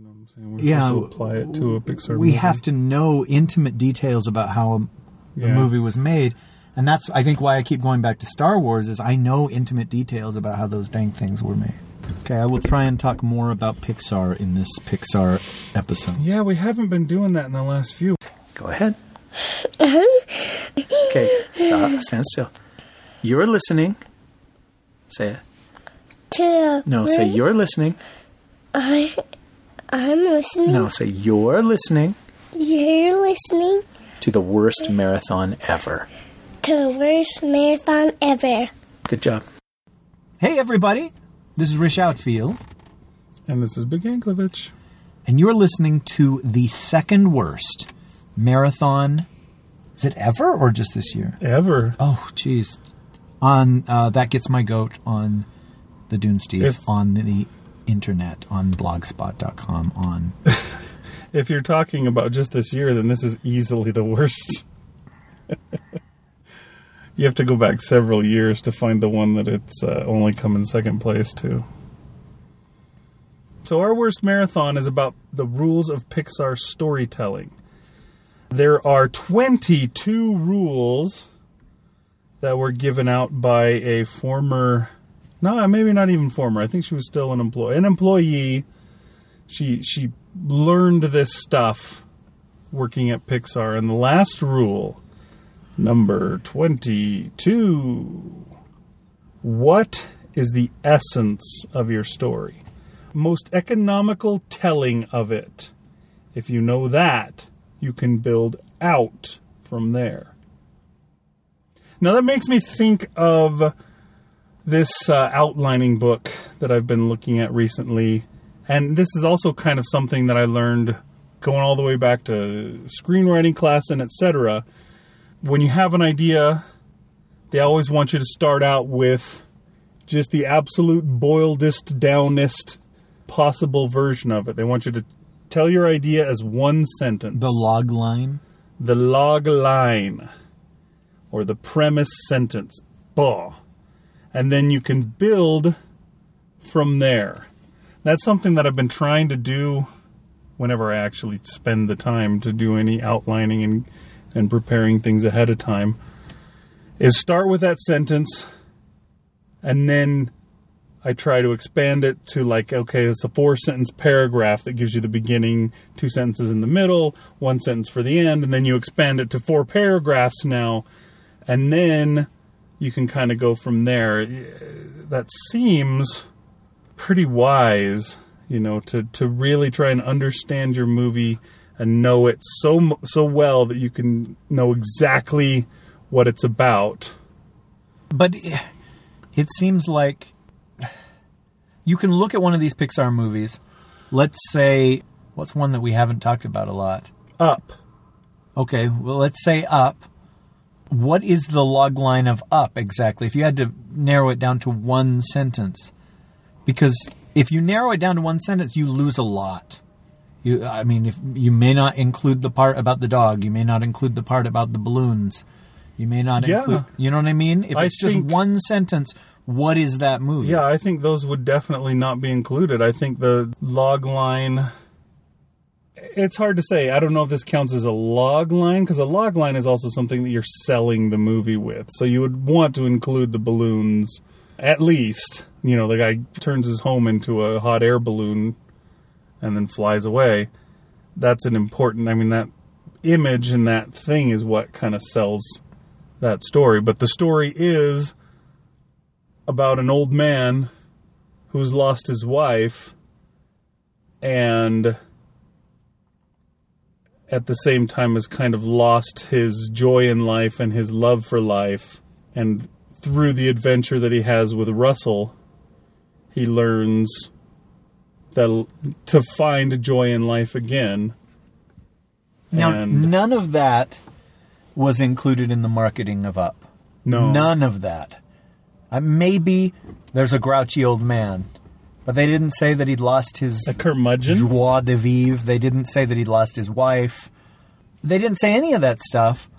You know what I'm saying? We're yeah, supposed to apply it to a Pixar. we movie. have to know intimate details about how the Yeah. movie was made. And that's, I think, why I keep going back to Star Wars is I know intimate details about how those dang things were made. Okay, I will try and talk more about Pixar in this Pixar episode. Yeah, we haven't been doing that in the last few. Go ahead. okay, stop. Stand still. You're listening. Say it. To No, say you're listening. I, I'm listening. No, say you're listening You're listening to the worst marathon ever. to the worst marathon ever. Good job. Hey, everybody, this is Rich Outfield, And this is Big Anklevich. and you're listening to the second worst marathon. Is it ever or just this year? Ever. Oh, jeez. On uh, that gets my goat on the Dune Steve If- on the internet on blogspot.com on If you're talking about just this year, then this is easily the worst. you have to go back several years to find the one that it's uh, only come in second place to. So, our worst marathon is about the rules of Pixar storytelling. There are 22 rules that were given out by a former, no, uh, maybe not even former. I think she was still an employee, an employee. She she learned this stuff working at Pixar. And the last rule number 22 what is the essence of your story? Most economical telling of it. If you know that you can build out from there. Now that makes me think of this uh, outlining book that I've been looking at recently and this is also kind of something that I learned going all the way back to screenwriting class and etc. When you have an idea, they always want you to start out with just the absolute boiledest, downest possible version of it. They want you to tell your idea as one sentence. the log line. the log line or the premise sentence. Bah. And then you can build from there. That's something that I've been trying to do whenever I actually spend the time to do any outlining and, and preparing things ahead of time. Is start with that sentence and then I try to expand it to like, okay, it's a four sentence paragraph that gives you the beginning, two sentences in the middle, one sentence for the end, and then you expand it to four paragraphs now, and then you can kind of go from there. That seems pretty wise, you know, to, to really try and understand your movie and know it so so well that you can know exactly what it's about. But it, it seems like you can look at one of these Pixar movies. Let's say, what's one that we haven't talked about a lot? Up. Okay, well, let's say Up. What is the log line of Up exactly? If you had to narrow it down to one sentence, because if you narrow it down to one sentence, you lose a lot. You, I mean, if you may not include the part about the dog, you may not include the part about the balloons, you may not Yeah. include. You know what I mean? If I it's just one sentence, what is that movie? Yeah, I think those would definitely not be included. I think the log line. It's hard to say. I don't know if this counts as a log line because a log line is also something that you're selling the movie with. So you would want to include the balloons at least. You know, the guy turns his home into a hot air balloon and then flies away. That's an important. I mean, that image and that thing is what kind of sells that story. But the story is about an old man who's lost his wife and at the same time has kind of lost his joy in life and his love for life and through the adventure that he has with Russell he learns that to find joy in life again Now, and none of that was included in the marketing of Up. no None of that. Uh, maybe there's a grouchy old man, but they didn't say that he'd lost his a curmudgeon joie de vivre. They didn't say that he'd lost his wife. They didn't say any of that stuff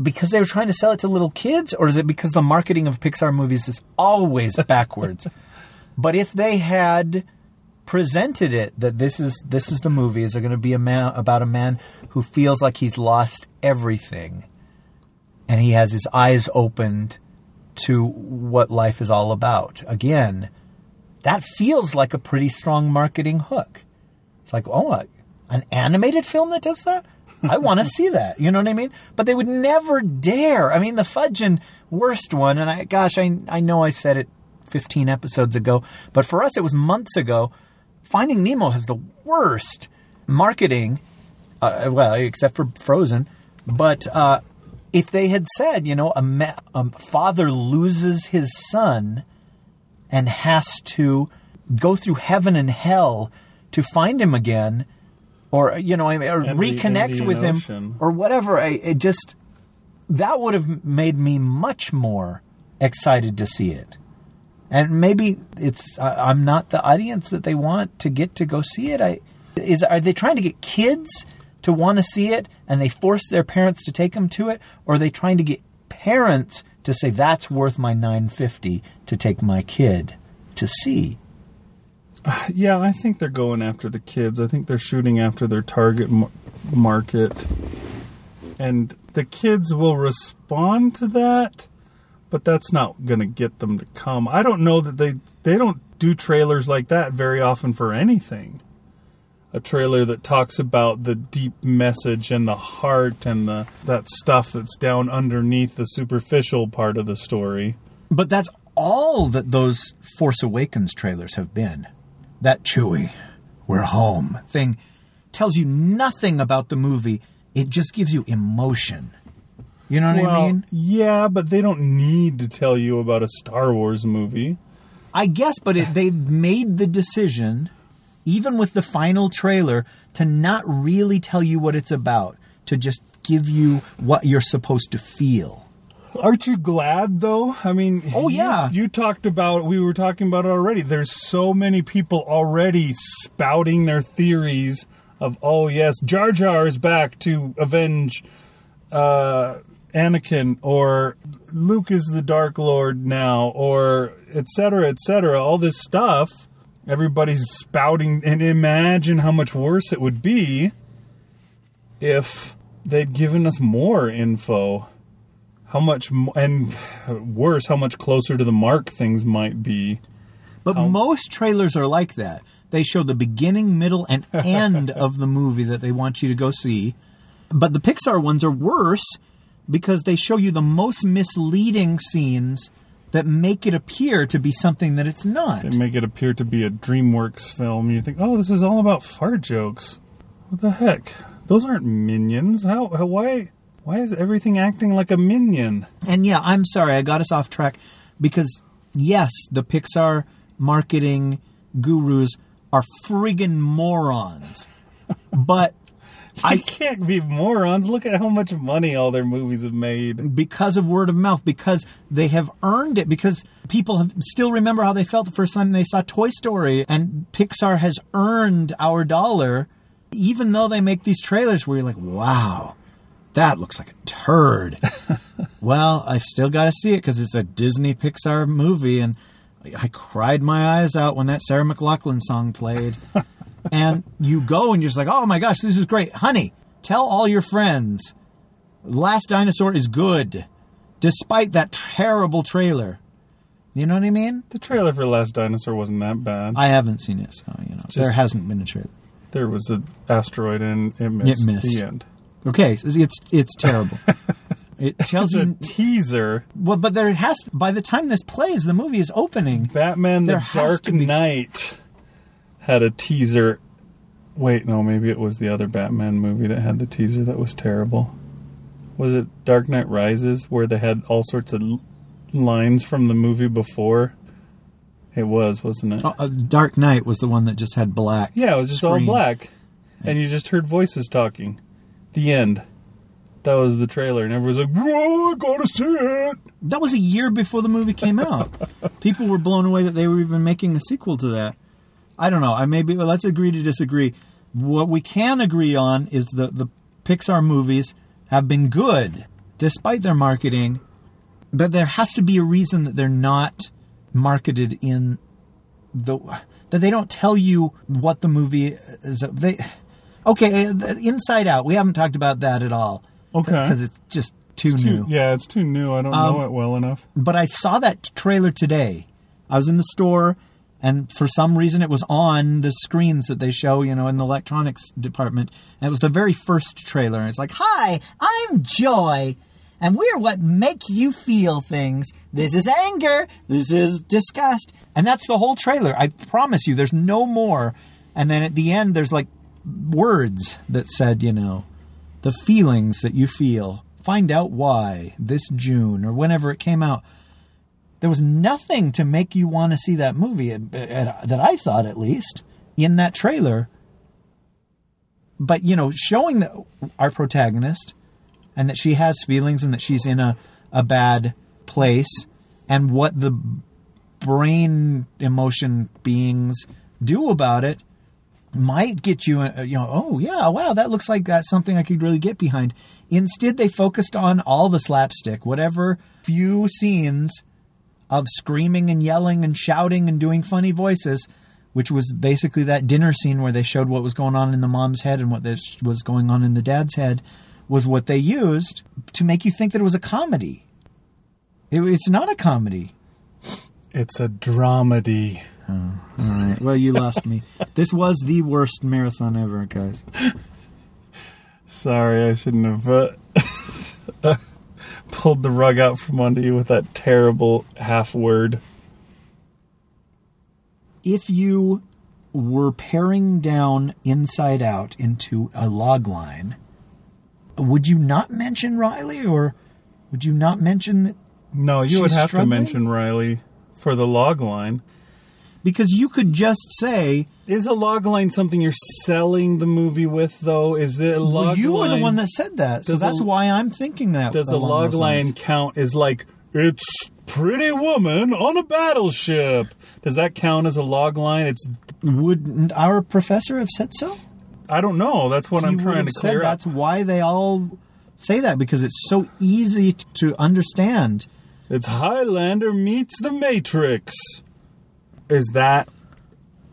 because they were trying to sell it to little kids, or is it because the marketing of Pixar movies is always backwards? but if they had presented it that this is this is the movie. Is it going to be a man about a man who feels like he's lost everything, and he has his eyes opened to what life is all about. Again, that feels like a pretty strong marketing hook. It's like, oh, a- an animated film that does that? I want to see that. You know what I mean? But they would never dare. I mean, the fudging worst one, and I, gosh, I, I know I said it 15 episodes ago, but for us, it was months ago. Finding Nemo has the worst marketing, uh, well, except for Frozen. But uh, if they had said, you know, a, a father loses his son and has to go through heaven and hell to find him again, or you know, or reconnect Indian with him, Ocean. or whatever. I, it just that would have made me much more excited to see it. And maybe it's I, I'm not the audience that they want to get to go see it. I is are they trying to get kids to want to see it and they force their parents to take them to it, or are they trying to get parents to say that's worth my 950 to take my kid to see? Yeah, I think they're going after the kids. I think they're shooting after their target market. And the kids will respond to that, but that's not going to get them to come. I don't know that they they don't do trailers like that very often for anything. A trailer that talks about the deep message and the heart and the that stuff that's down underneath the superficial part of the story. But that's all that those Force Awakens trailers have been. That Chewie, we're home thing tells you nothing about the movie. It just gives you emotion. You know what well, I mean? yeah, but they don't need to tell you about a Star Wars movie. I guess, but it, they've made the decision, even with the final trailer, to not really tell you what it's about, to just give you what you're supposed to feel. Aren't you glad though? I mean, Oh, you- yeah. You, talked about we were talking about it already. There's so many people already spouting their theories of oh yes, Jar Jar is back to avenge uh, Anakin, or Luke is the Dark Lord now, or etc. etc. All this stuff. Everybody's spouting, and imagine how much worse it would be if they'd given us more info how much and worse how much closer to the mark things might be But most trailers are like that. They show the beginning, middle, and end of the movie that they want you to go see. But the Pixar ones are worse because they show you the most misleading scenes that make it appear to be something that it's not. they make it appear to be a dreamworks film. You think oh this is all about fart jokes. What the heck? Those aren't minions. How, how why why is everything acting like a minion? And yeah, I'm sorry, I got us off track because yes, the Pixar marketing gurus are friggin' morons. But i can't be morons look at how much money all their movies have made because of word of mouth, because they have earned it, because people have still remember how they felt the first time they saw Toy Story, and Pixar has earned our dollar, even though they make these trailers where you're like, wow, that looks like a turd. well, I've still got to see it because it's a Disney Pixar movie, and I cried my eyes out when that Sarah McLachlan song played. and you go and you're just like, oh my gosh, this is great. Honey, tell all your friends. Last Dinosaur is good, despite that terrible trailer. You know what I mean? the trailer for last dinosaur wasn't that bad I haven't seen it, so you know there hasn't been a trailer. there was an asteroid and it missed, missed. the end Okay, so it's it's terrible. it tells you teaser well, but there has by the time this plays, the movie is opening. Batman the Dark be- Knight had a teaser. Wait, no, maybe it was the other Batman movie that had the teaser that was terrible. Was it Dark Knight Rises where they had all sorts of l- lines from the movie before? It was, wasn't it? Uh, uh, Dark Knight was the one that just had black. yeah, it was just all screen. black. And you just heard voices talking. The end. That was the trailer, and everyone's like, Whoa, I gotta see it! That was a year before the movie came out. People were blown away that they were even making a sequel to that. I don't know. I maybe well, let's agree to disagree. What we can agree on is the the Pixar movies have been good despite their marketing, but there has to be a reason that they're not marketed in the that they don't tell you what the movie is. They okay, uh, Inside Out. We haven't talked about that at all. Okay. because it's just too It's new. too, yeah, it's too new. I don't Um, know it well enough. But I saw that trailer today. I was in the store, and for some reason, it was on the screens that they show, you know, in the electronics department. And it was the very first trailer. And it's like, "Hi, I'm Joy." And we're what make you feel things. This is anger. This is disgust. And that's the whole trailer. I promise you, there's no more. And then at the end, there's like words that said, you know, the feelings that you feel. Find out why this June or whenever it came out. There was nothing to make you want to see that movie, uh, uh, that I thought at least, in that trailer. But, you know, showing that our protagonist and that she has feelings and that she's in a, a bad place and what the brain emotion beings do about it might get you, uh, you know, oh yeah, wow, that looks like that's something I could really get behind. Instead, they focused on all the slapstick, whatever few scenes of screaming and yelling and shouting and doing funny voices, which was basically that dinner scene where they showed what was going on in the mom's head and what this was going on in the dad's head, was what they used to make you think that it was a comedy. It, it's not a comedy. It's a dramedy. All right. Well, you lost me. This was the worst marathon ever, guys. Sorry, I shouldn't have uh, pulled the rug out from under you with that terrible half word. if you were paring down inside out into a log line, would you not mention Riley or would you not mention that? No, you would have struggling? to mention Riley for the log line. Because you could just say, Is a log line something you're selling the movie with, though? Is the log well, you were line, the one that said that. So Does a- that's why I'm thinking that. does a log line count is like it's pretty woman on a battleship? Does that count as a log line? It's Wouldn't our professor have said so? I don't know. That's what He I'm trying to said clear up. That's why they all say that because it's so easy to understand. It's Highlander meets the Matrix. Is that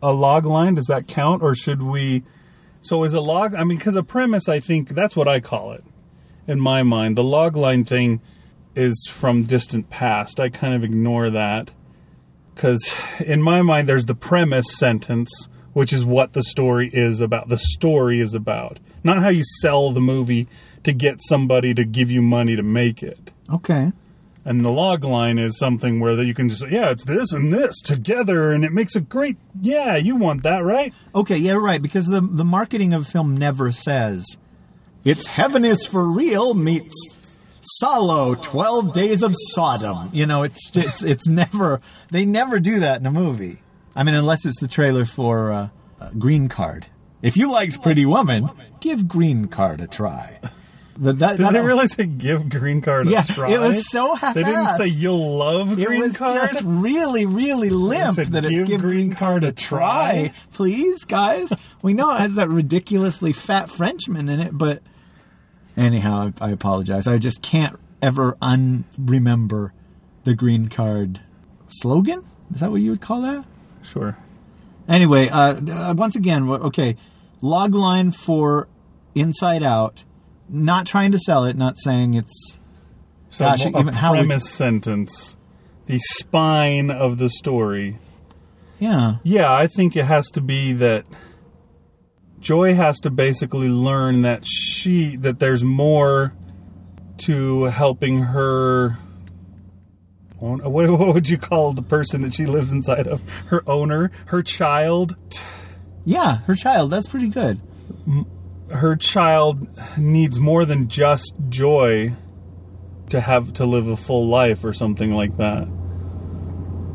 a log line? Does that count, or should we? So is a log? I mean, because a premise, I think that's what I call it in my mind. The log line thing is from distant past. I kind of ignore that because in my mind, there's the premise sentence, which is what the story is about. The story is about, not how you sell the movie to get somebody to give you money to make it. Okay. And the log line is something where that you can just yeah, it's this and this together, and it makes a great. Yeah, you want that, right? Okay, yeah, right. Because the the marketing of film never says it's heaven is for real meets Solo Twelve Days of Sodom. You know, it's it's it's never they never do that in a movie. I mean, unless it's the trailer for uh, uh, Green Card. If you liked Pretty Woman, give Green Card a try. The, that, Did they really say give green card a Yeah, try? it was so happy. They didn't say you'll love Green Card. It was card. just really, really limp said, that it's "Give give Green Green Card a try. Please, guys. we know it has that ridiculously fat Frenchman in it, but anyhow, I, I apologize. I just can't ever unremember the Green Card slogan. Is that what you would call that? Sure. Anyway, uh, uh, once again, okay, log line for Inside Out. Not trying to sell it, not saying it's So Gosh, a even how premise sentence, the spine of the story. yeah. Yeah, I think it has to be that Joy has to basically learn that she that there's more to helping her. What, what would you call the person that she lives inside of? Her owner, her child. Yeah, her child. That's pretty good. Her child needs more than just joy to have to live a full life or something like that.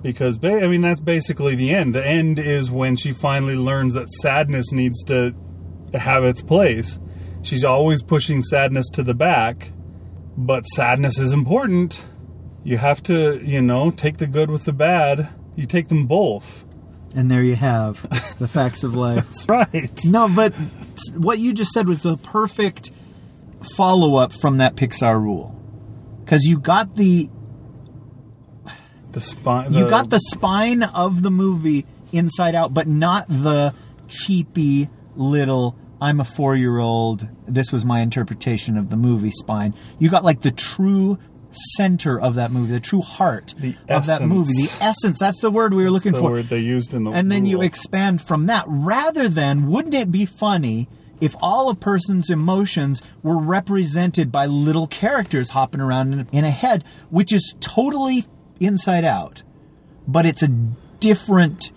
Because I mean that's basically the end. The end is when she finally learns that sadness needs to have its place. She's always pushing sadness to the back, but sadness is important. You have to, you know, take the good with the bad. You take them both. And there you have the facts of life. Right. No, but what you just said was the perfect follow up from that Pixar rule. Because you got the The spine you got the spine of the movie Inside Out, but not the cheapy little. I'm a four year old. This was my interpretation of the movie spine. You got like the true center of that movie, the true heart The of that movie, the essence. That's the word we were looking the for. word they used in the and then you expand from that. Rather than wouldn't it be funny if all a person's emotions were represented by little characters hopping around in a head which is totally inside out but it's a different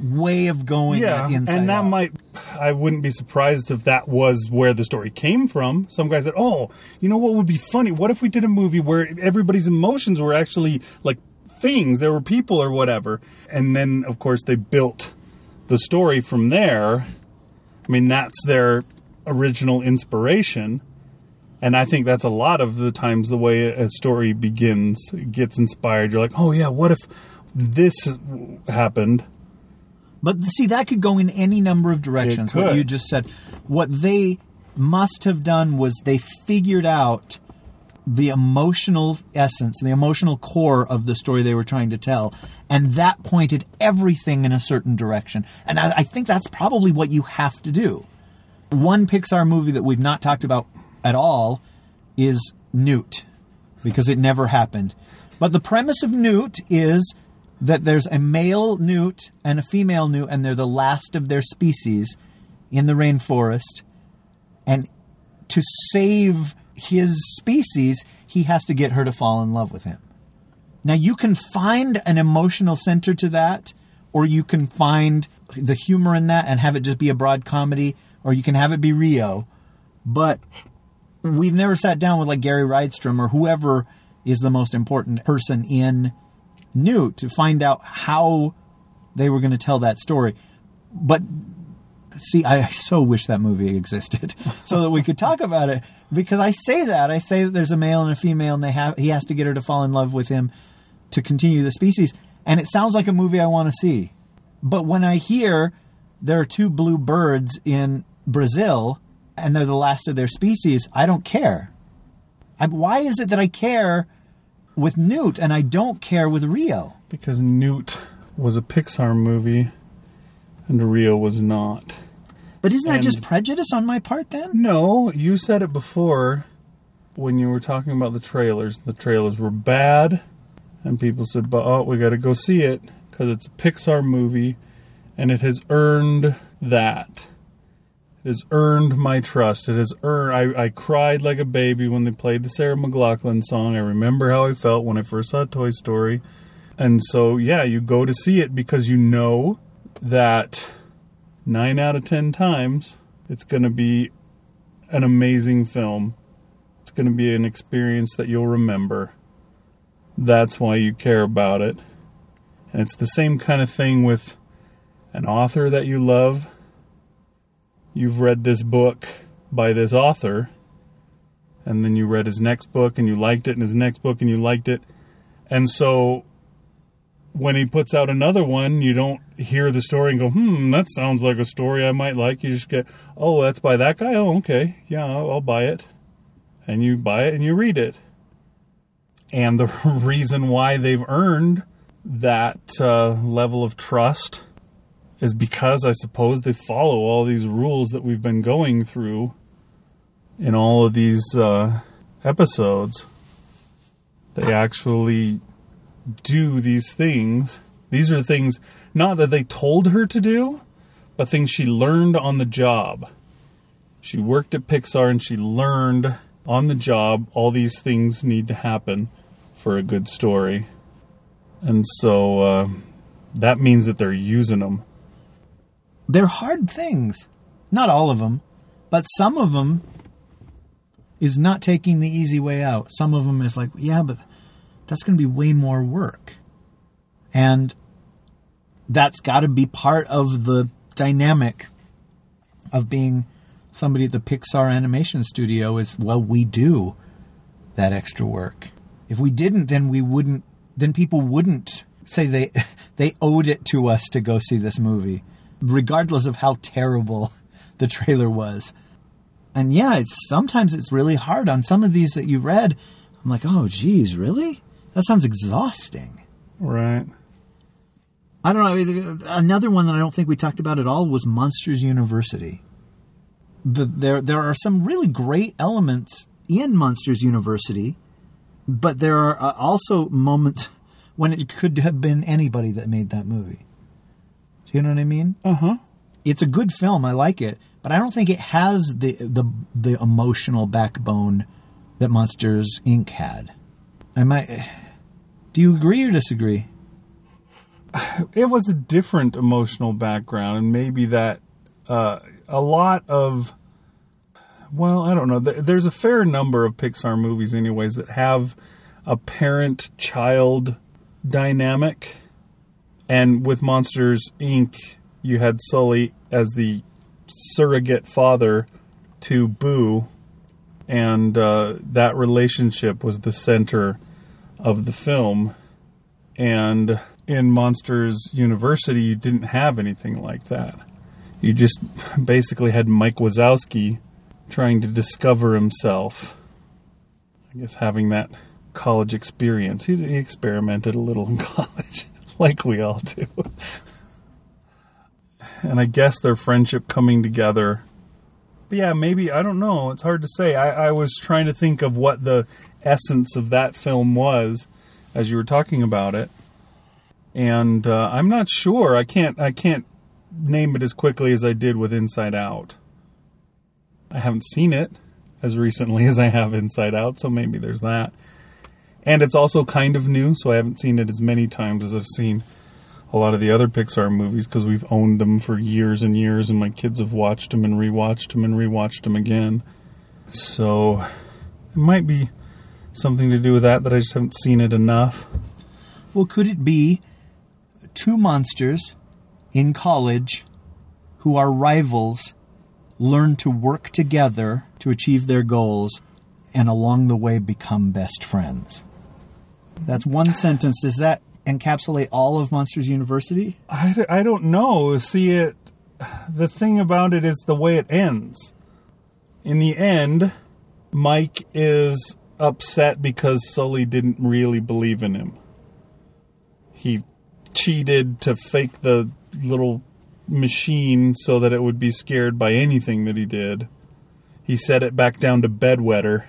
way of going yeah, and that out. might. I wouldn't be surprised if that was where the story came from. Some guy said, "Oh, you know what would be funny? What if we did a movie where everybody's emotions were actually like things? There were people or whatever." And then, of course, they built the story from there. I mean, that's their original inspiration. And I think that's a lot of the times the way a story begins, gets inspired. You're like, oh, yeah, what if this happened? But see, that could go in any number of directions. What you just said. What they must have done was they figured out the emotional essence, the emotional core of the story they were trying to tell, and that pointed everything in a certain direction. And I, I think that's probably what you have to do. One Pixar movie that we've not talked about at all is Newt, because it never happened. But the premise of Newt is that there's a male newt and a female newt, and they're the last of their species in the rainforest. And to save his species, he has to get her to fall in love with him. Now, you can find an emotional center to that, or you can find the humor in that and have it just be a broad comedy, or you can have it be Rio. But we've never sat down with like Gary Rydstrom or whoever is the most important person in Newt to find out how they were going to tell that story. But see, I so wish that movie existed so that we could talk about it. Because I say that I say that there's a male and a female, and they have he has to get her to fall in love with him to continue the species, and it sounds like a movie I want to see. But when I hear there are two blue birds in Brazil and they're the last of their species, I don't care. I, why is it that I care with Newt and I don't care with Rio? Because Newt was a Pixar movie and Rio was not. But isn't that just prejudice on my part then? No, you said it before when you were talking about the trailers. The trailers were bad, and people said, "But oh, we got to go see it because it's a Pixar movie, and it has earned that. Has earned my trust. It has earned. I, I cried like a baby when they played the Sarah McLachlan song. I remember how I felt when I first saw Toy Story, and so yeah, you go to see it because you know that nine out of ten times it's going to be an amazing film. It's going to be an experience that you'll remember. That's why you care about it. And it's the same kind of thing with an author that you love. You've read this book by this author, and then you read his next book and you liked it, and his next book and you liked it. And so when he puts out another one, you don't hear the story and go, hmm, that sounds like a story I might like. You just get, oh, that's by that guy? Oh, okay. Yeah, I'll, buy it. And you buy it and you read it. And the reason why they've earned that uh, level of trust is because I suppose they follow all these rules that we've been going through in all of these uh, episodes. They actually do these things. These are things not that they told her to do, but things she learned on the job. She worked at Pixar and she learned on the job all these things need to happen for a good story. And so uh, that means that they're using them. They're hard things. Not all of them, but some of them is not taking the easy way out. Some of them is like, yeah, but that's going to be way more work. And that's got to be part of the dynamic of being somebody at the Pixar animation studio is well we do that extra work. If we didn't then we wouldn't then people wouldn't say they they owed it to us to go see this movie regardless of how terrible the trailer was. And yeah, it's sometimes it's really hard on some of these that you read. I'm like, "Oh geez, really? That sounds exhausting." Right. I don't know. Another one that I don't think we talked about at all was Monsters University. The, there, there are some really great elements in Monsters University, but there are uh, also moments when it could have been anybody that made that movie. You know what I mean? Uh huh. It's a good film. I like it, but I don't think it has the the the emotional backbone that Monsters Inc. had. I might. Do you agree or disagree? It was a different emotional background, and maybe that uh, a lot of. Well, I don't know. There's a fair number of Pixar movies, anyways, that have a parent child dynamic. And with Monsters Inc., you had Sully as the surrogate father to Boo, and uh, that relationship was the center of the film. And in Monsters University, you didn't have anything like that. You just basically had Mike Wazowski trying to discover himself. I guess having that college experience. He, he experimented a little in college, like we all do. And I guess their friendship coming together. But yeah, maybe, I don't know. It's hard to say. I, I was trying to think of what the essence of that film was as you were talking about it. And uh, I'm not sure. I can't. I can't name it as quickly as I did with Inside Out. I haven't seen it as recently as I have Inside Out, so maybe there's that. And it's also kind of new, so I haven't seen it as many times as I've seen a lot of the other Pixar movies because we've owned them for years and years, and my kids have watched them and rewatched them and rewatched them again. So it might be something to do with that that I just haven't seen it enough. Well, could it be two monsters in college who are rivals learn to work together to achieve their goals and along the way become best friends? That's one sentence. Does that encapsulate all of Monsters University? I, I don't know. See, it. The thing about it is the way it ends. In the end, Mike is upset because Sully didn't really believe in him. He cheated to fake the little machine so that it would be scared by anything that he did. He set it back down to bedwetter.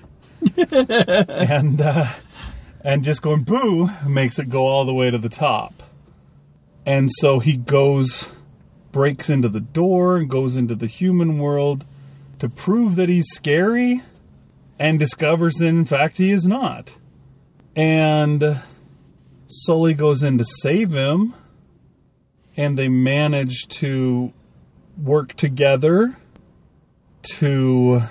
and uh, and just going boo makes it go all the way to the top. And so he goes, breaks into the door and goes into the human world to prove that he's scary and discovers that in fact he is not. And Sully goes in to save him, and they manage to work together to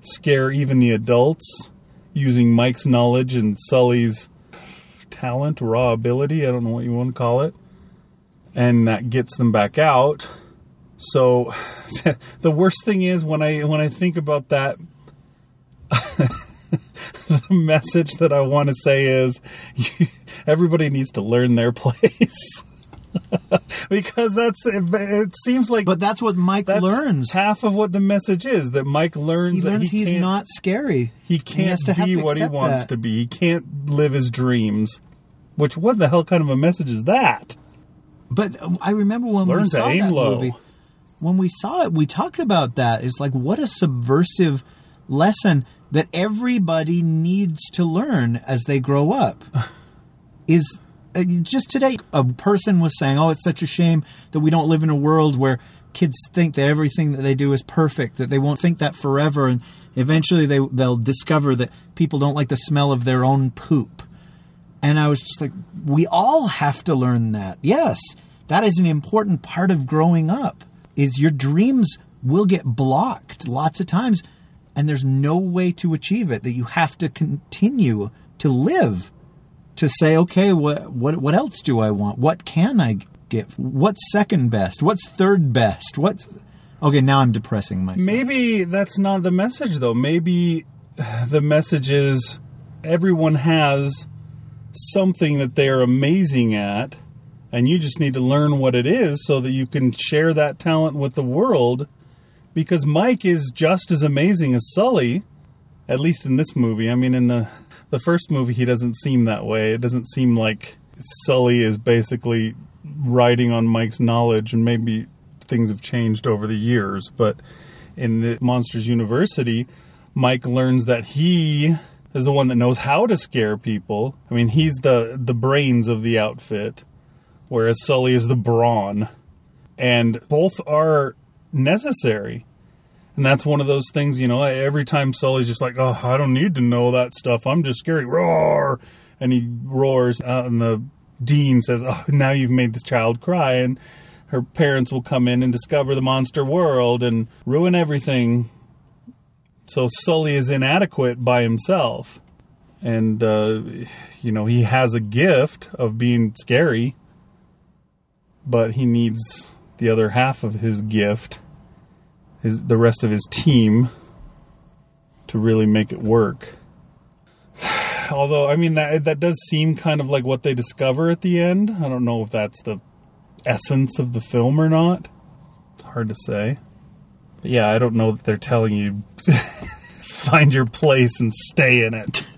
scare even the adults using Mike's knowledge and Sully's talent, raw ability, I don't know what you want to call it. And that gets them back out. So the worst thing is when I when I think about that the message that I want to say is everybody needs to learn their place. because that's it, it seems like But that's what Mike that's learns. half of what the message is that Mike learns He that he he's not scary. he can't to be what he wants that. to be. He can't live his dreams. Which what the hell kind of a message is that? But I remember when Learn we saw that low. movie. When we saw it, we talked about that. It's like what a subversive lesson that everybody needs to learn as they grow up. Is Uh, just today a person was saying, "Oh, it's such a shame that we don't live in a world where kids think that everything that they do is perfect, that they won't think that forever, and eventually they they'll discover that people don't like the smell of their own poop." And I was just like, we all have to learn that. Yes, that is an important part of growing up. Is your dreams will get blocked lots of times and there's no way to achieve it that you have to continue to live to say, okay, what what what else do I want? What can I get? What's second best? What's third best? What's Okay, now I'm depressing myself. Maybe that's not the message though. Maybe the message is everyone has something that they're amazing at and you just need to learn what it is so that you can share that talent with the world because Mike is just as amazing as Sully at least in this movie. I mean in the the first movie he doesn't seem that way. It doesn't seem like Sully is basically riding on Mike's knowledge, and maybe things have changed over the years, but in the Monsters University, Mike learns that he is the one that knows how to scare people. I mean, he's the the brains of the outfit, whereas Sully is the brawn, and both are necessary. And that's one of those things, you know. Every time Sully's just like, "Oh, I don't need to know that stuff. I'm just scary." Roar, and he roars out, and the dean says, "Oh, now you've made this child cry," and her parents will come in and discover the monster world and ruin everything. So Sully is inadequate by himself. And, uh, you know, he has a gift of being scary, but he needs the other half of his gift, his, the rest of his team, to really make it work. Although, I mean, that, that does seem kind of like what they discover at the end. I don't know if that's the essence of the film or not. It's hard to say. But yeah, I don't know that they're telling you find your place and stay in it.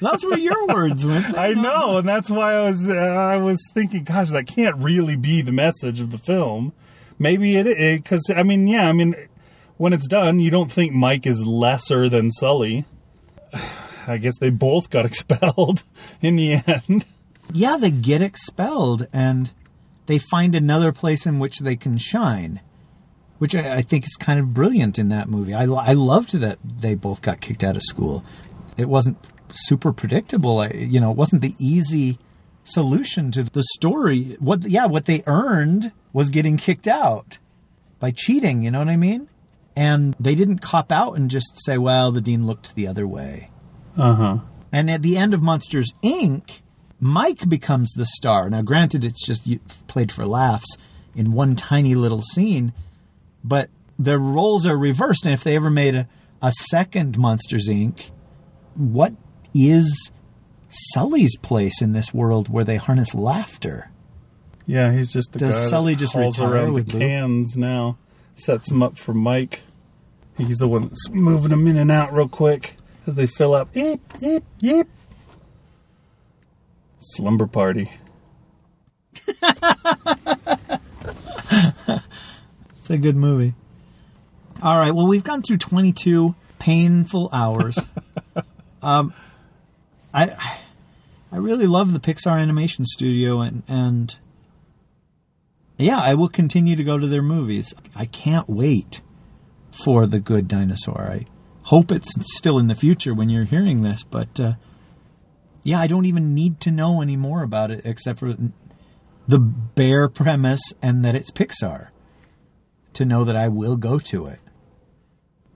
Those were your words, weren't they? I know, and that's why I was uh, I was thinking, gosh, that can't really be the message of the film. Maybe it because I mean, yeah, I mean, when it's done, you don't think Mike is lesser than Sully. I guess they both got expelled in the end. Yeah, they get expelled and they find another place in which they can shine, which I, I think is kind of brilliant in that movie. I, I loved that they both got kicked out of school. It wasn't super predictable. I, you know, it wasn't the easy solution to the story. What, yeah, what they earned was getting kicked out by cheating. You know what I mean? And they didn't cop out and just say, "Well, the dean looked the other way." Uh huh. And at the end of Monsters Inc., Mike becomes the star. Now, granted, it's just played for laughs in one tiny little scene, but their roles are reversed. And if they ever made a, a second Monsters Inc., what is Sully's place in this world where they harness laughter? Yeah, he's just the Does guy Sully that just hauls around the cans now. Sets them up for Mike. He's the one that's moving them in and out real quick as they fill up. Yip, yip, yip. Slumber party. It's a good movie. All right. Well, we've gone through 22 painful hours. um, I I really love the Pixar Animation Studio, and and yeah, I will continue to go to their movies. I can't wait for the Good Dinosaur. I hope it's still in the future when you're hearing this, but uh, yeah, I don't even need to know any more about it except for the bare premise and that it's Pixar to know that I will go to it.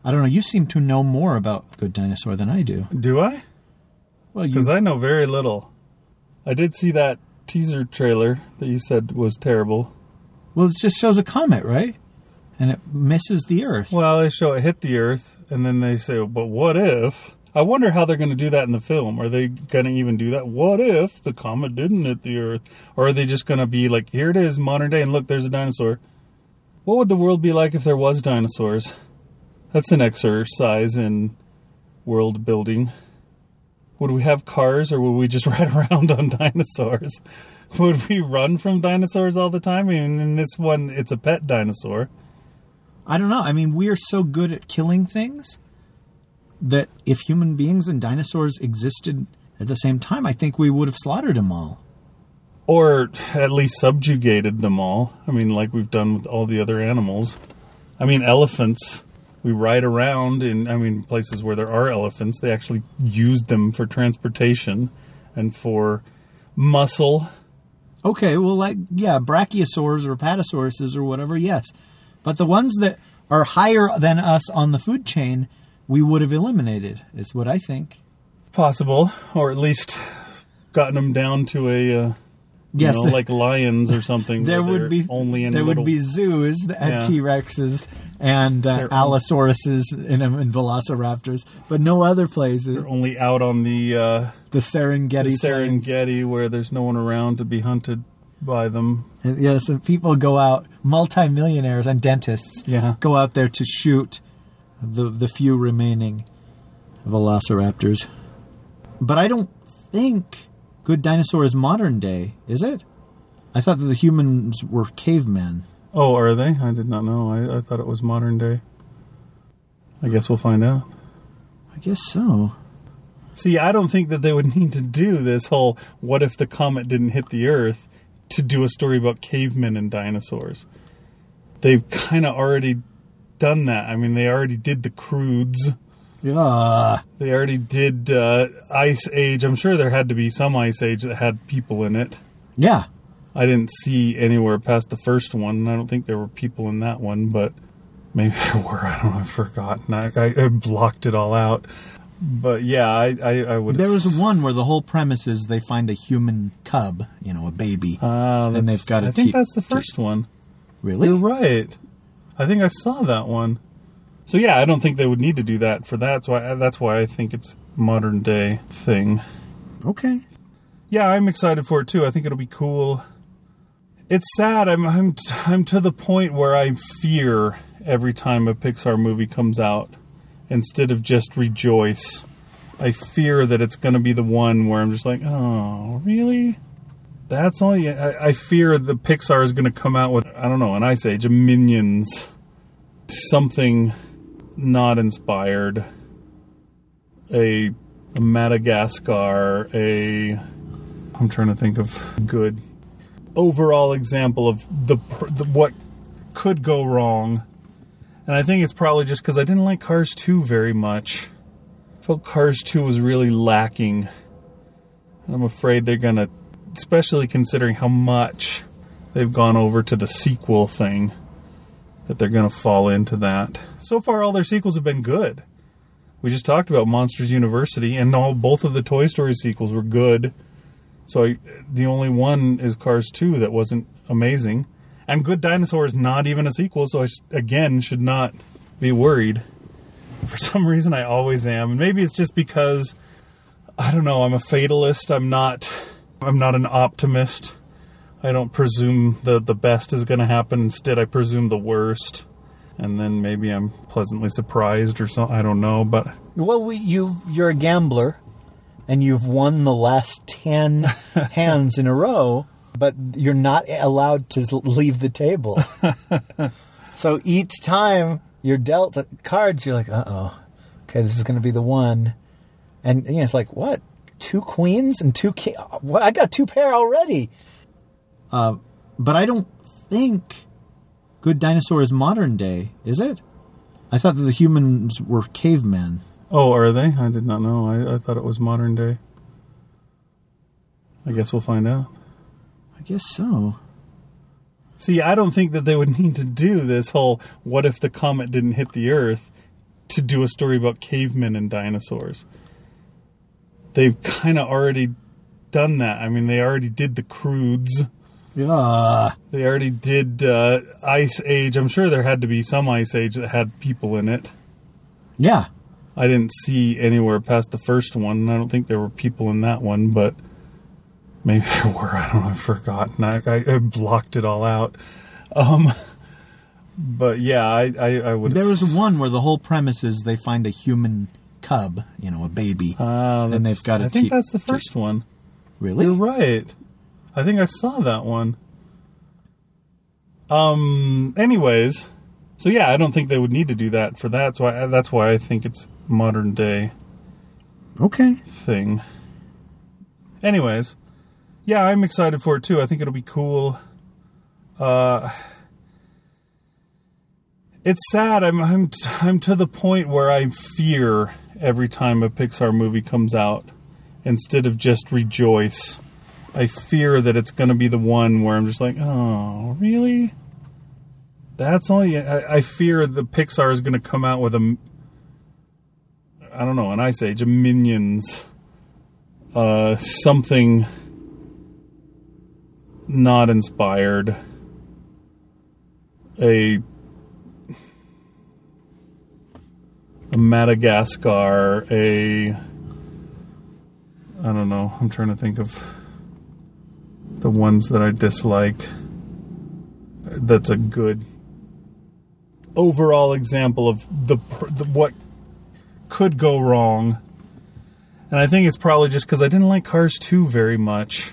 I don't know. You seem to know more about Good Dinosaur than I do. Do I? Well, Because I know very little. I did see that teaser trailer that you said was terrible. well, it just shows a comet, right? And it misses the Earth. Well, they show it hit the Earth, and then they say, "But what if?" I wonder how they're going to do that in the film. Are they going to even do that? What if the comet didn't hit the Earth? Or are they just going to be like, "Here it is, modern day, and look, there's a dinosaur." What would the world be like if there was dinosaurs? That's an exercise in world building. Would we have cars, or would we just ride around on dinosaurs? Would we run from dinosaurs all the time? I mean, in this one, it's a pet dinosaur. I don't know. I mean, we are so good at killing things that if human beings and dinosaurs existed at the same time, I think we would have slaughtered them all. or at least subjugated them all. I mean, like we've done with all the other animals. I mean, elephants. We ride around in, I mean, places where there are elephants. They actually used them for transportation and for muscle. Okay, well, like, yeah, brachiosaurs or apatosauruses or whatever, yes. But the ones that are higher than us on the food chain, we would have eliminated, is what I think. Possible, or at least gotten them down to a, uh, you Yes, know, the- like lions or something. There would be only in there little, would be zoos that had Yeah. T Rexes and uh, Allosauruses in them and Velociraptors, but no other places. they're only out on the, uh, The Serengeti. the plains. Serengeti where there's no one around to be hunted by them. And, Yes, and people go out, multimillionaires and dentists Yeah. go out there to shoot the the few remaining velociraptors. But I don't think Good Dinosaur is modern day, is it? I thought that the humans were cavemen. Oh, are they? I did not know. I, I thought it was modern day. I guess we'll find out. I guess so. See, I don't think that they would need to do this whole what if the comet didn't hit the Earth to do a story about cavemen and dinosaurs. They've kind of already done that. I mean, they already did the Croods. Yeah. They already did uh, Ice Age. I'm sure there had to be some Ice Age that had people in it. Yeah. I didn't see anywhere past the first one, and I don't think there were people in that one, but maybe there were. I don't know. I've forgotten. I, I, I blocked it all out. But yeah, I, I, I would. There was one where the whole premise is they find a human cub, you know, a baby. Ah, and they've got I think te- that's the te- first one. really? You're right. I think I saw that one. So yeah, I don't think they would need to do that for that. So I, that's why I think it's modern day thing. Okay. Yeah, I'm excited for it too. I think it'll be cool. It's sad. I'm I'm I'm to the point where I fear every time a Pixar movie comes out instead of just rejoice. I fear that it's going to be the one where I'm just like, "Oh, really?" That's all you I, I fear the Pixar is going to come out with I don't know, an Ice Age, a Minions, something not inspired, a, a Madagascar, a I'm trying to think of good overall example of the, the what could go wrong. And I think it's probably just because I didn't like Cars 2 very much. I felt Cars 2 was really lacking. And I'm afraid they're going to, especially considering how much they've gone over to the sequel thing, that they're going to fall into that. So far, all their sequels have been good. We just talked about Monsters University, and all both of the Toy Story sequels were good. So I, the only one is Cars 2 that wasn't amazing. And Good Dinosaur is not even a sequel, so I, again, should not be worried. For some reason, I always am. And maybe it's just because, I don't know, I'm a fatalist. I'm not, I'm not an optimist. I don't presume the, the best is going to happen. Instead, I presume the worst. And then maybe I'm pleasantly surprised or something. I don't know. But Well, we, you you're a gambler, and you've won the last ten hands in a row, but you're not allowed to leave the table. so each time you're dealt cards, you're like, uh oh, okay, this is going to be the one, and you know, it's like what? Two queens and two king. What? I got two pair already. Uh, but I don't think Good Dinosaur is modern day, is it? I thought that the humans were cavemen. Oh, are they? I did not know. I, I thought it was modern day. I guess we'll find out. I guess so. See, I don't think that they would need to do this whole what if the comet didn't hit the Earth to do a story about cavemen and dinosaurs. They've kind of already done that. I mean, they already did the Croods. Yeah. They already did uh, Ice Age. I'm sure there had to be some Ice Age that had people in it. Yeah. I didn't see anywhere past the first one, and I don't think there were people in that one, but maybe there were. I don't know. I've forgotten. I, I, I blocked it all out. Um, but yeah, I, I, I would. There was one where the whole premise is they find a human cub, you know, a baby. Ah, and they've got to I think te- that's the te- first one. really? You're right. I think I saw that one. Um. Anyways, so yeah, I don't think they would need to do that for that. So I, that's why I think it's modern day. Okay. thing. Anyways, yeah, I'm excited for it too. I think it'll be cool. Uh, it's sad. I'm I'm I'm to the point where I fear every time a Pixar movie comes out, instead of just rejoice. I fear that it's going to be the one where I'm just like, oh, really? That's all you. I, I fear the Pixar is going to come out with a I don't know, an Ice Age, a Minions, uh, something not inspired, a a Madagascar, a I don't know. I'm trying to think of the ones that I dislike. That's a good overall example of the, the what could go wrong. And I think it's probably just because I didn't like Cars 2 very much.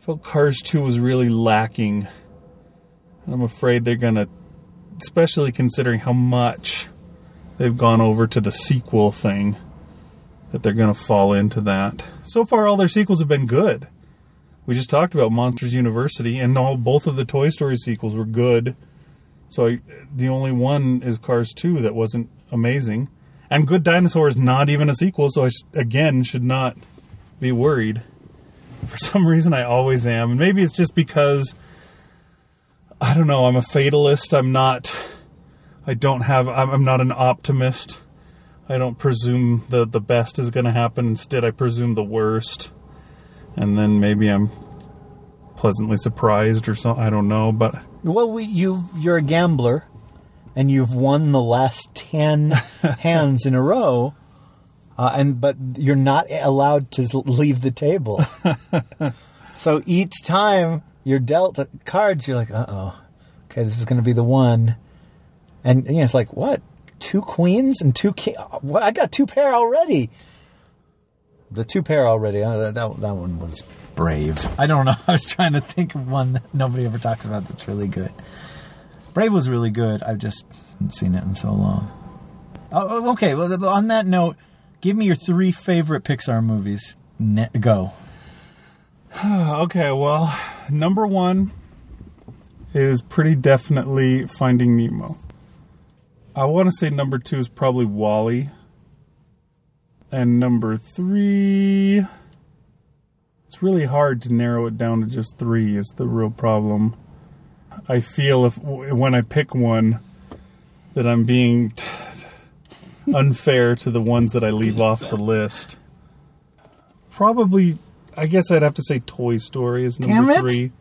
I felt Cars 2 was really lacking. I'm afraid they're going to, especially considering how much they've gone over to the sequel thing, that they're going to fall into that. So far, all their sequels have been good. We just talked about Monsters University, and all both of the Toy Story sequels were good. So I, the only one is Cars 2 that wasn't amazing. And Good Dinosaur is not even a sequel, so I again should not be worried. For some reason, I always am. And maybe it's just because, I don't know, I'm a fatalist. I'm not, I don't have, I'm, not an optimist. I don't presume the, the best is going to happen. Instead, I presume the worst. And then maybe I'm pleasantly surprised or something. I don't know. But Well, we, you you're a gambler, and you've won the last ten hands in a row, uh, and but you're not allowed to leave the table. so each time you're dealt cards, you're like, uh oh, okay, this is going to be the one, and you know, it's like what two queens and two king. What I got two pair already. The two pair already. Uh, that, that that one was brave. I don't know. I was trying to think of one that nobody ever talks about that's really good. Brave was really good. I've just haven't seen it in so long. Oh, oh, okay. Well, on that note, give me your three favorite Pixar movies. Ne- go. Okay, well, number one is pretty definitely Finding Nemo. I want to say number two is probably WALL-E. And number three. It's really hard to narrow it down to just three, is the real problem. I feel if when I pick one that I'm being t- unfair to the ones that I leave off the list. Probably, I guess I'd have to say Toy Story is number Damn it. three.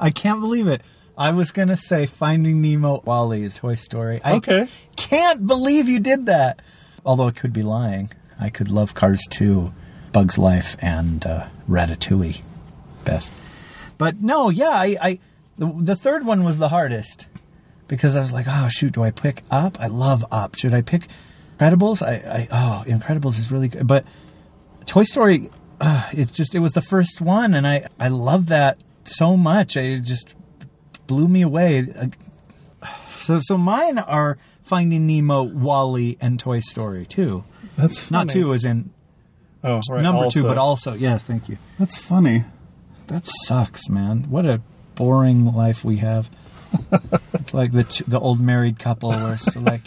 I can't believe it. I was gonna say Finding Nemo, WALL-E is Toy Story. I Okay. can't believe you did that. Although I could be lying. I could love Cars 2, Bugs Life, and uh, Ratatouille best. But no, yeah, I, I the, the third one was the hardest because I was like, oh shoot, do I pick Up? I love Up. Should I pick Incredibles? I, I oh, Incredibles is really good, but Toy Story, uh, it's just it was the first one, and I I love that so much. It just blew me away. Uh, So so mine are Finding Nemo, WALL-E, and Toy Story too. That's funny. Not two as in Oh, right. number two, but also yeah. thank you. That's funny. That sucks, man. What a boring life we have. it's like the t- the old married couple where it's like,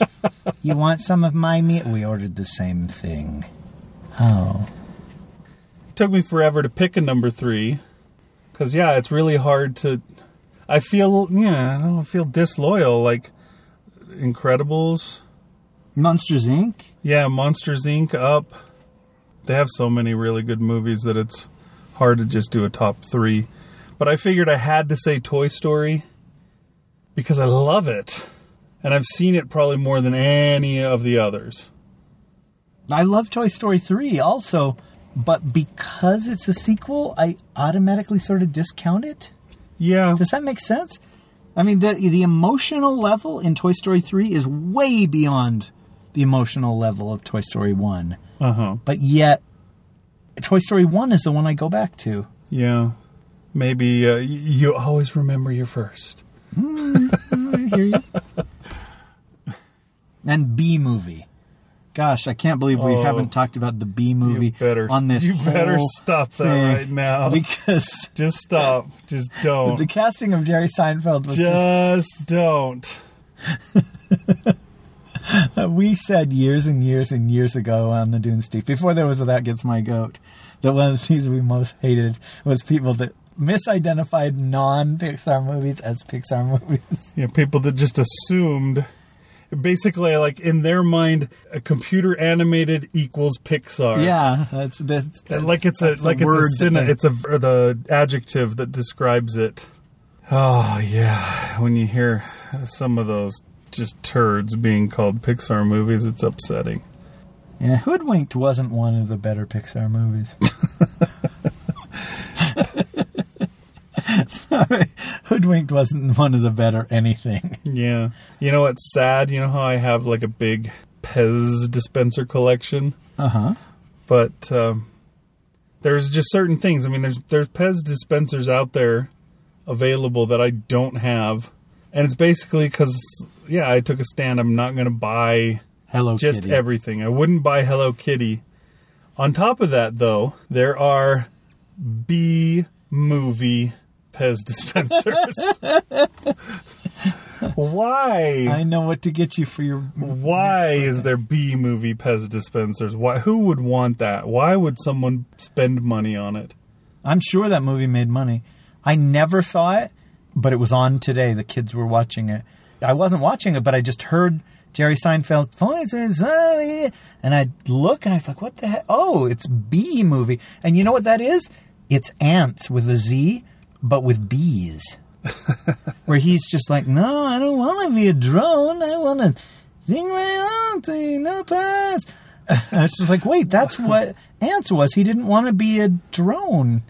you want some of my meat? We ordered the same thing. Oh, took me forever to pick a number three because yeah it's really hard to i feel yeah i don't feel disloyal like incredibles Monsters Inc. yeah monsters inc up they have so many really good movies that it's hard to just do a top three but i figured i had to say toy story because i love it and i've seen it probably more than any of the others I love Toy Story 3 also, but because it's a sequel, I automatically sort of discount it. yeah Does that make sense? I mean, the the emotional level in Toy Story 3 is way beyond the emotional level of Toy Story 1. uh-huh But yet Toy Story 1 is the one I go back to. yeah maybe uh, you always remember your first I hear you. and Bee Movie. Gosh, I can't believe we Oh. haven't talked about the Bee Movie better, on this. You better stop that thing. right now. because Just stop. Just don't. the casting of Jerry Seinfeld was just, Just don't. we said years and years and years ago on the Dune Steep before there was a that gets my goat that one of the things we most hated was people that misidentified non-Pixar movies as Pixar movies. Know, people that just assumed, basically, like in their mind, a computer animated equals Pixar. Yeah, that's that's, That- that's like it's a that's the like it's a word sin- that they- it's a the adjective that describes it. Oh yeah, when you hear some of those just turds being called Pixar movies, it's upsetting. Yeah, Hoodwinked wasn't one of the better Pixar movies. Hoodwinked wasn't one of the better anything. Yeah. You know what's sad? You know how I have like a big Pez dispenser collection? Uh huh. But um, there's just certain things. I mean, there's there's Pez dispensers out there available that I don't have, and it's basically because yeah, I took a stand. I'm not going to buy Hello just Kitty. everything. I wouldn't buy Hello Kitty. On top of that, though, there are Bee Movie Pez dispensers. Why? I know what to get you for your. Why is there Bee Movie Pez dispensers? Why? Who would want that? Why would someone spend money on it? I'm sure that movie made money. I never saw it, but it was on today. The kids were watching it. I wasn't watching it, but I just heard Jerry Seinfeld, "Voices oh, and I look and I was like, what the heck? Oh, it's Bee Movie. And you know what that is? It's ants with a Z, but with bees. Where he's just like, no, I don't want to be a drone. I want to think my own thing, no pass. I was just like, wait, that's what ants was. He didn't want to be a drone.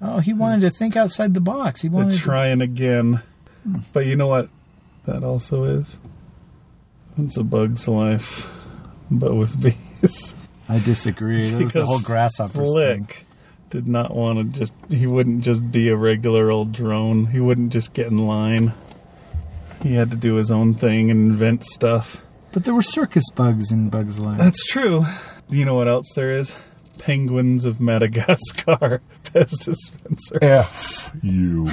Oh, he wanted to think outside the box. He They're wanted to trying again. But you know what that also is? It's a bug's life, but with bees. I disagree. That was the Because whole grasshoppers thing. Flick did not want to just. He wouldn't just be a regular old drone. He wouldn't just get in line. He had to do his own thing and invent stuff. But there were circus bugs in Bugs Life. That's true. You know what else there is? Penguins of Madagascar. Pez dispenser. F you.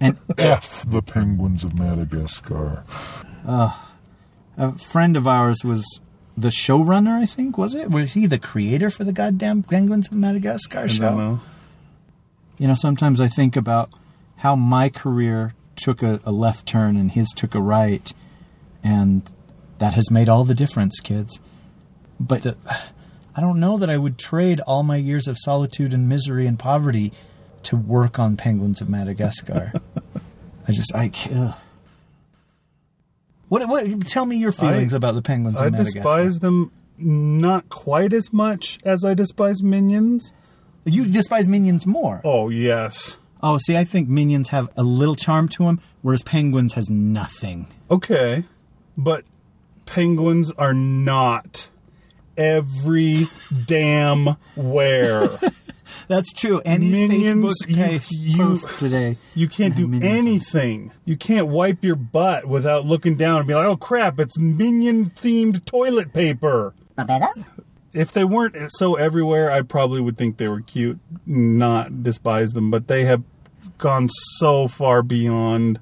And F the penguins of Madagascar. Uh, a friend of ours was the showrunner, I think, was it? Was he the creator for the goddamn Penguins of Madagascar I show? don't know. You know, sometimes I think about how my career took a, a left turn and his took a right, and that has made all the difference, kids. But the, I don't know that I would trade all my years of solitude and misery and poverty to work on Penguins of Madagascar. I just, I. Ugh. What, what? Tell me your feelings I- about the Penguins I despise them not quite as much as I despise Minions. You despise Minions more. Oh, yes. Oh, see, I think Minions have a little charm to them, whereas Penguins has nothing. Okay. But penguins are not every damn where. That's true. Any Minions, Facebook you- post, you- today. You can't do Minions. anything. You can't wipe your butt without looking down and be like, oh crap, it's minion themed toilet paper. If they weren't so everywhere, I probably would think they were cute, not despise them, but they have gone so far beyond.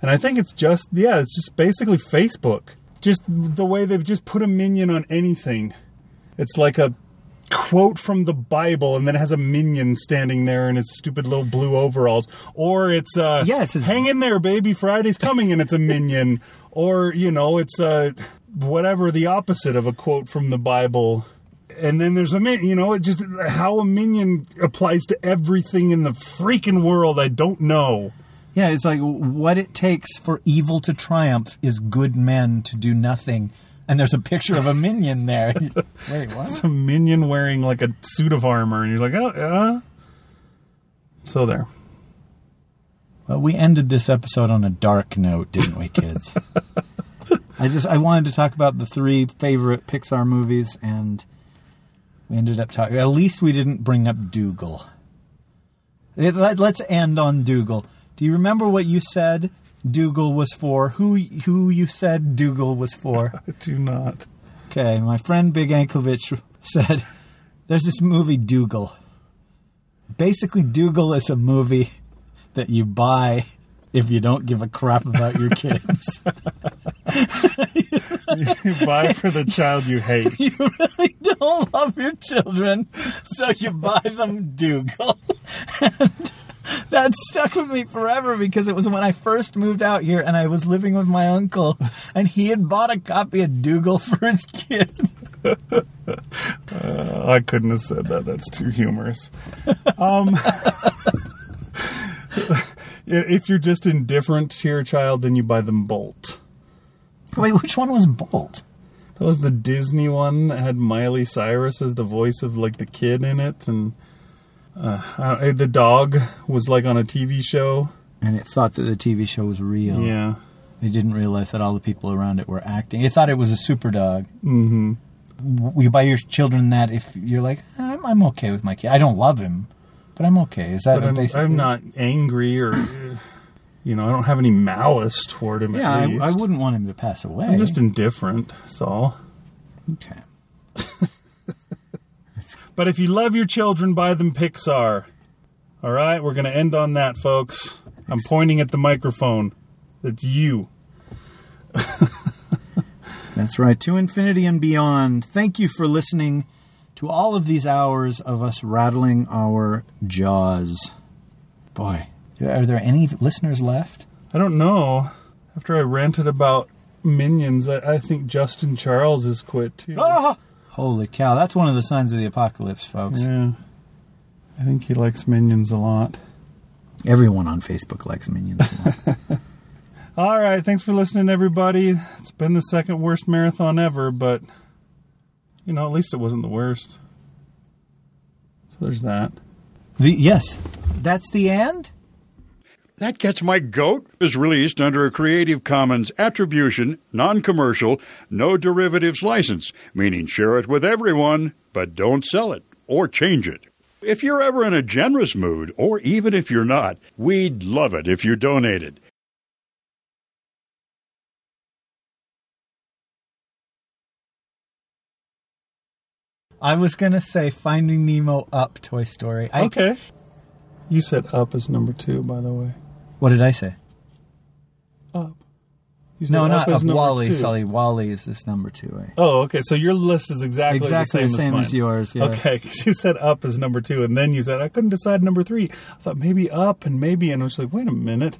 And I think it's just, yeah, it's just basically Facebook. Just the way they've just put a minion on anything. It's like a quote from the Bible, and then it has a minion standing there in its stupid little blue overalls. Or it's, uh, Yeah, it says- hang in there, baby, Friday's coming, and it's a minion. or, you know, it's uh, whatever the opposite of a quote from the Bible. And then there's a min, you know, it just how a minion applies to everything in the freaking world. I don't know. Yeah, it's like what it takes for evil to triumph is good men to do nothing. And there's a picture of a minion there. Wait, what? It's a minion wearing like a suit of armor, and you're like, oh, yeah. So there. Well, we ended this episode on a dark note, didn't we, kids? I just I wanted to talk about the three favorite Pixar movies, and we ended up talking. At least we didn't bring up Doogal. Let's end on Doogal. Do you remember what you said Doogal was for? Who who you said Doogal was for? I do not. Okay, my friend Big Anklevich said, "There's this movie Doogal. Basically, Doogal is a movie that you buy if you don't give a crap about your kids. You buy for the child you hate. you really don't love your children, so you buy them Doogal." And that stuck with me forever because it was when I first moved out here and I was living with my uncle, and he had bought a copy of Doogal for his kid. Uh, I couldn't have said that. That's too humorous. Um, if you're just indifferent to your child, then you buy them Bolt. Wait, which one was Bolt? That was the Disney one that had Miley Cyrus as the voice of like the kid in it, and uh, the dog was like on a TV show. and it thought that the TV show was real. Yeah, They didn't realize that all the people around it were acting. They thought it was a super dog. Mm-hmm. You buy your children that if you're like, "Ah, I'm I'm okay with my kid. I don't love him, but I'm okay. Is that I'm. I'm not angry or, you know, I don't have any malice toward him. Yeah, at I, least. I wouldn't want him to pass away. I'm just indifferent. That's all. okay. But if you love your children, buy them Pixar. All right, we're going to end on that, folks. I'm pointing at the microphone. That's you. That's right. To infinity and beyond. Thank you for listening to all of these hours of us rattling our jaws. Boy, are there any listeners left? I don't know. After I ranted about minions, I, I think Justin Charles has quit too. Ah! Holy cow, that's one of the signs of the apocalypse, folks. Yeah. I think he likes minions a lot. Everyone on Facebook likes minions. All right, thanks for listening, everybody. It's been the second worst marathon ever, but you know, at least it wasn't the worst. So there's that. the, yes, that's the end? That Gets My Goat is released under a Creative Commons Attribution, Non Commercial, No Derivatives license, meaning share it with everyone, but don't sell it or change it. If you're ever in a generous mood, or even if you're not, we'd love it if you donated. I was going to say Finding Nemo up Toy Story. I, Okay. You said up as number two, by the way. What did I say? Up. You No, not up. WALL-E. two. Sorry, WALL-E is this number two. eh? Oh, okay. So your list is exactly, Exactly the the same, same as, as yours, yes. Okay, because you said up is number two, and then you said I couldn't decide number three. I thought maybe up and maybe, and I was like, wait a minute.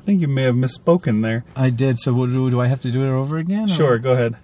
I think you may have misspoken there. I did. So do, do I have to do it over again? or- Sure, go ahead.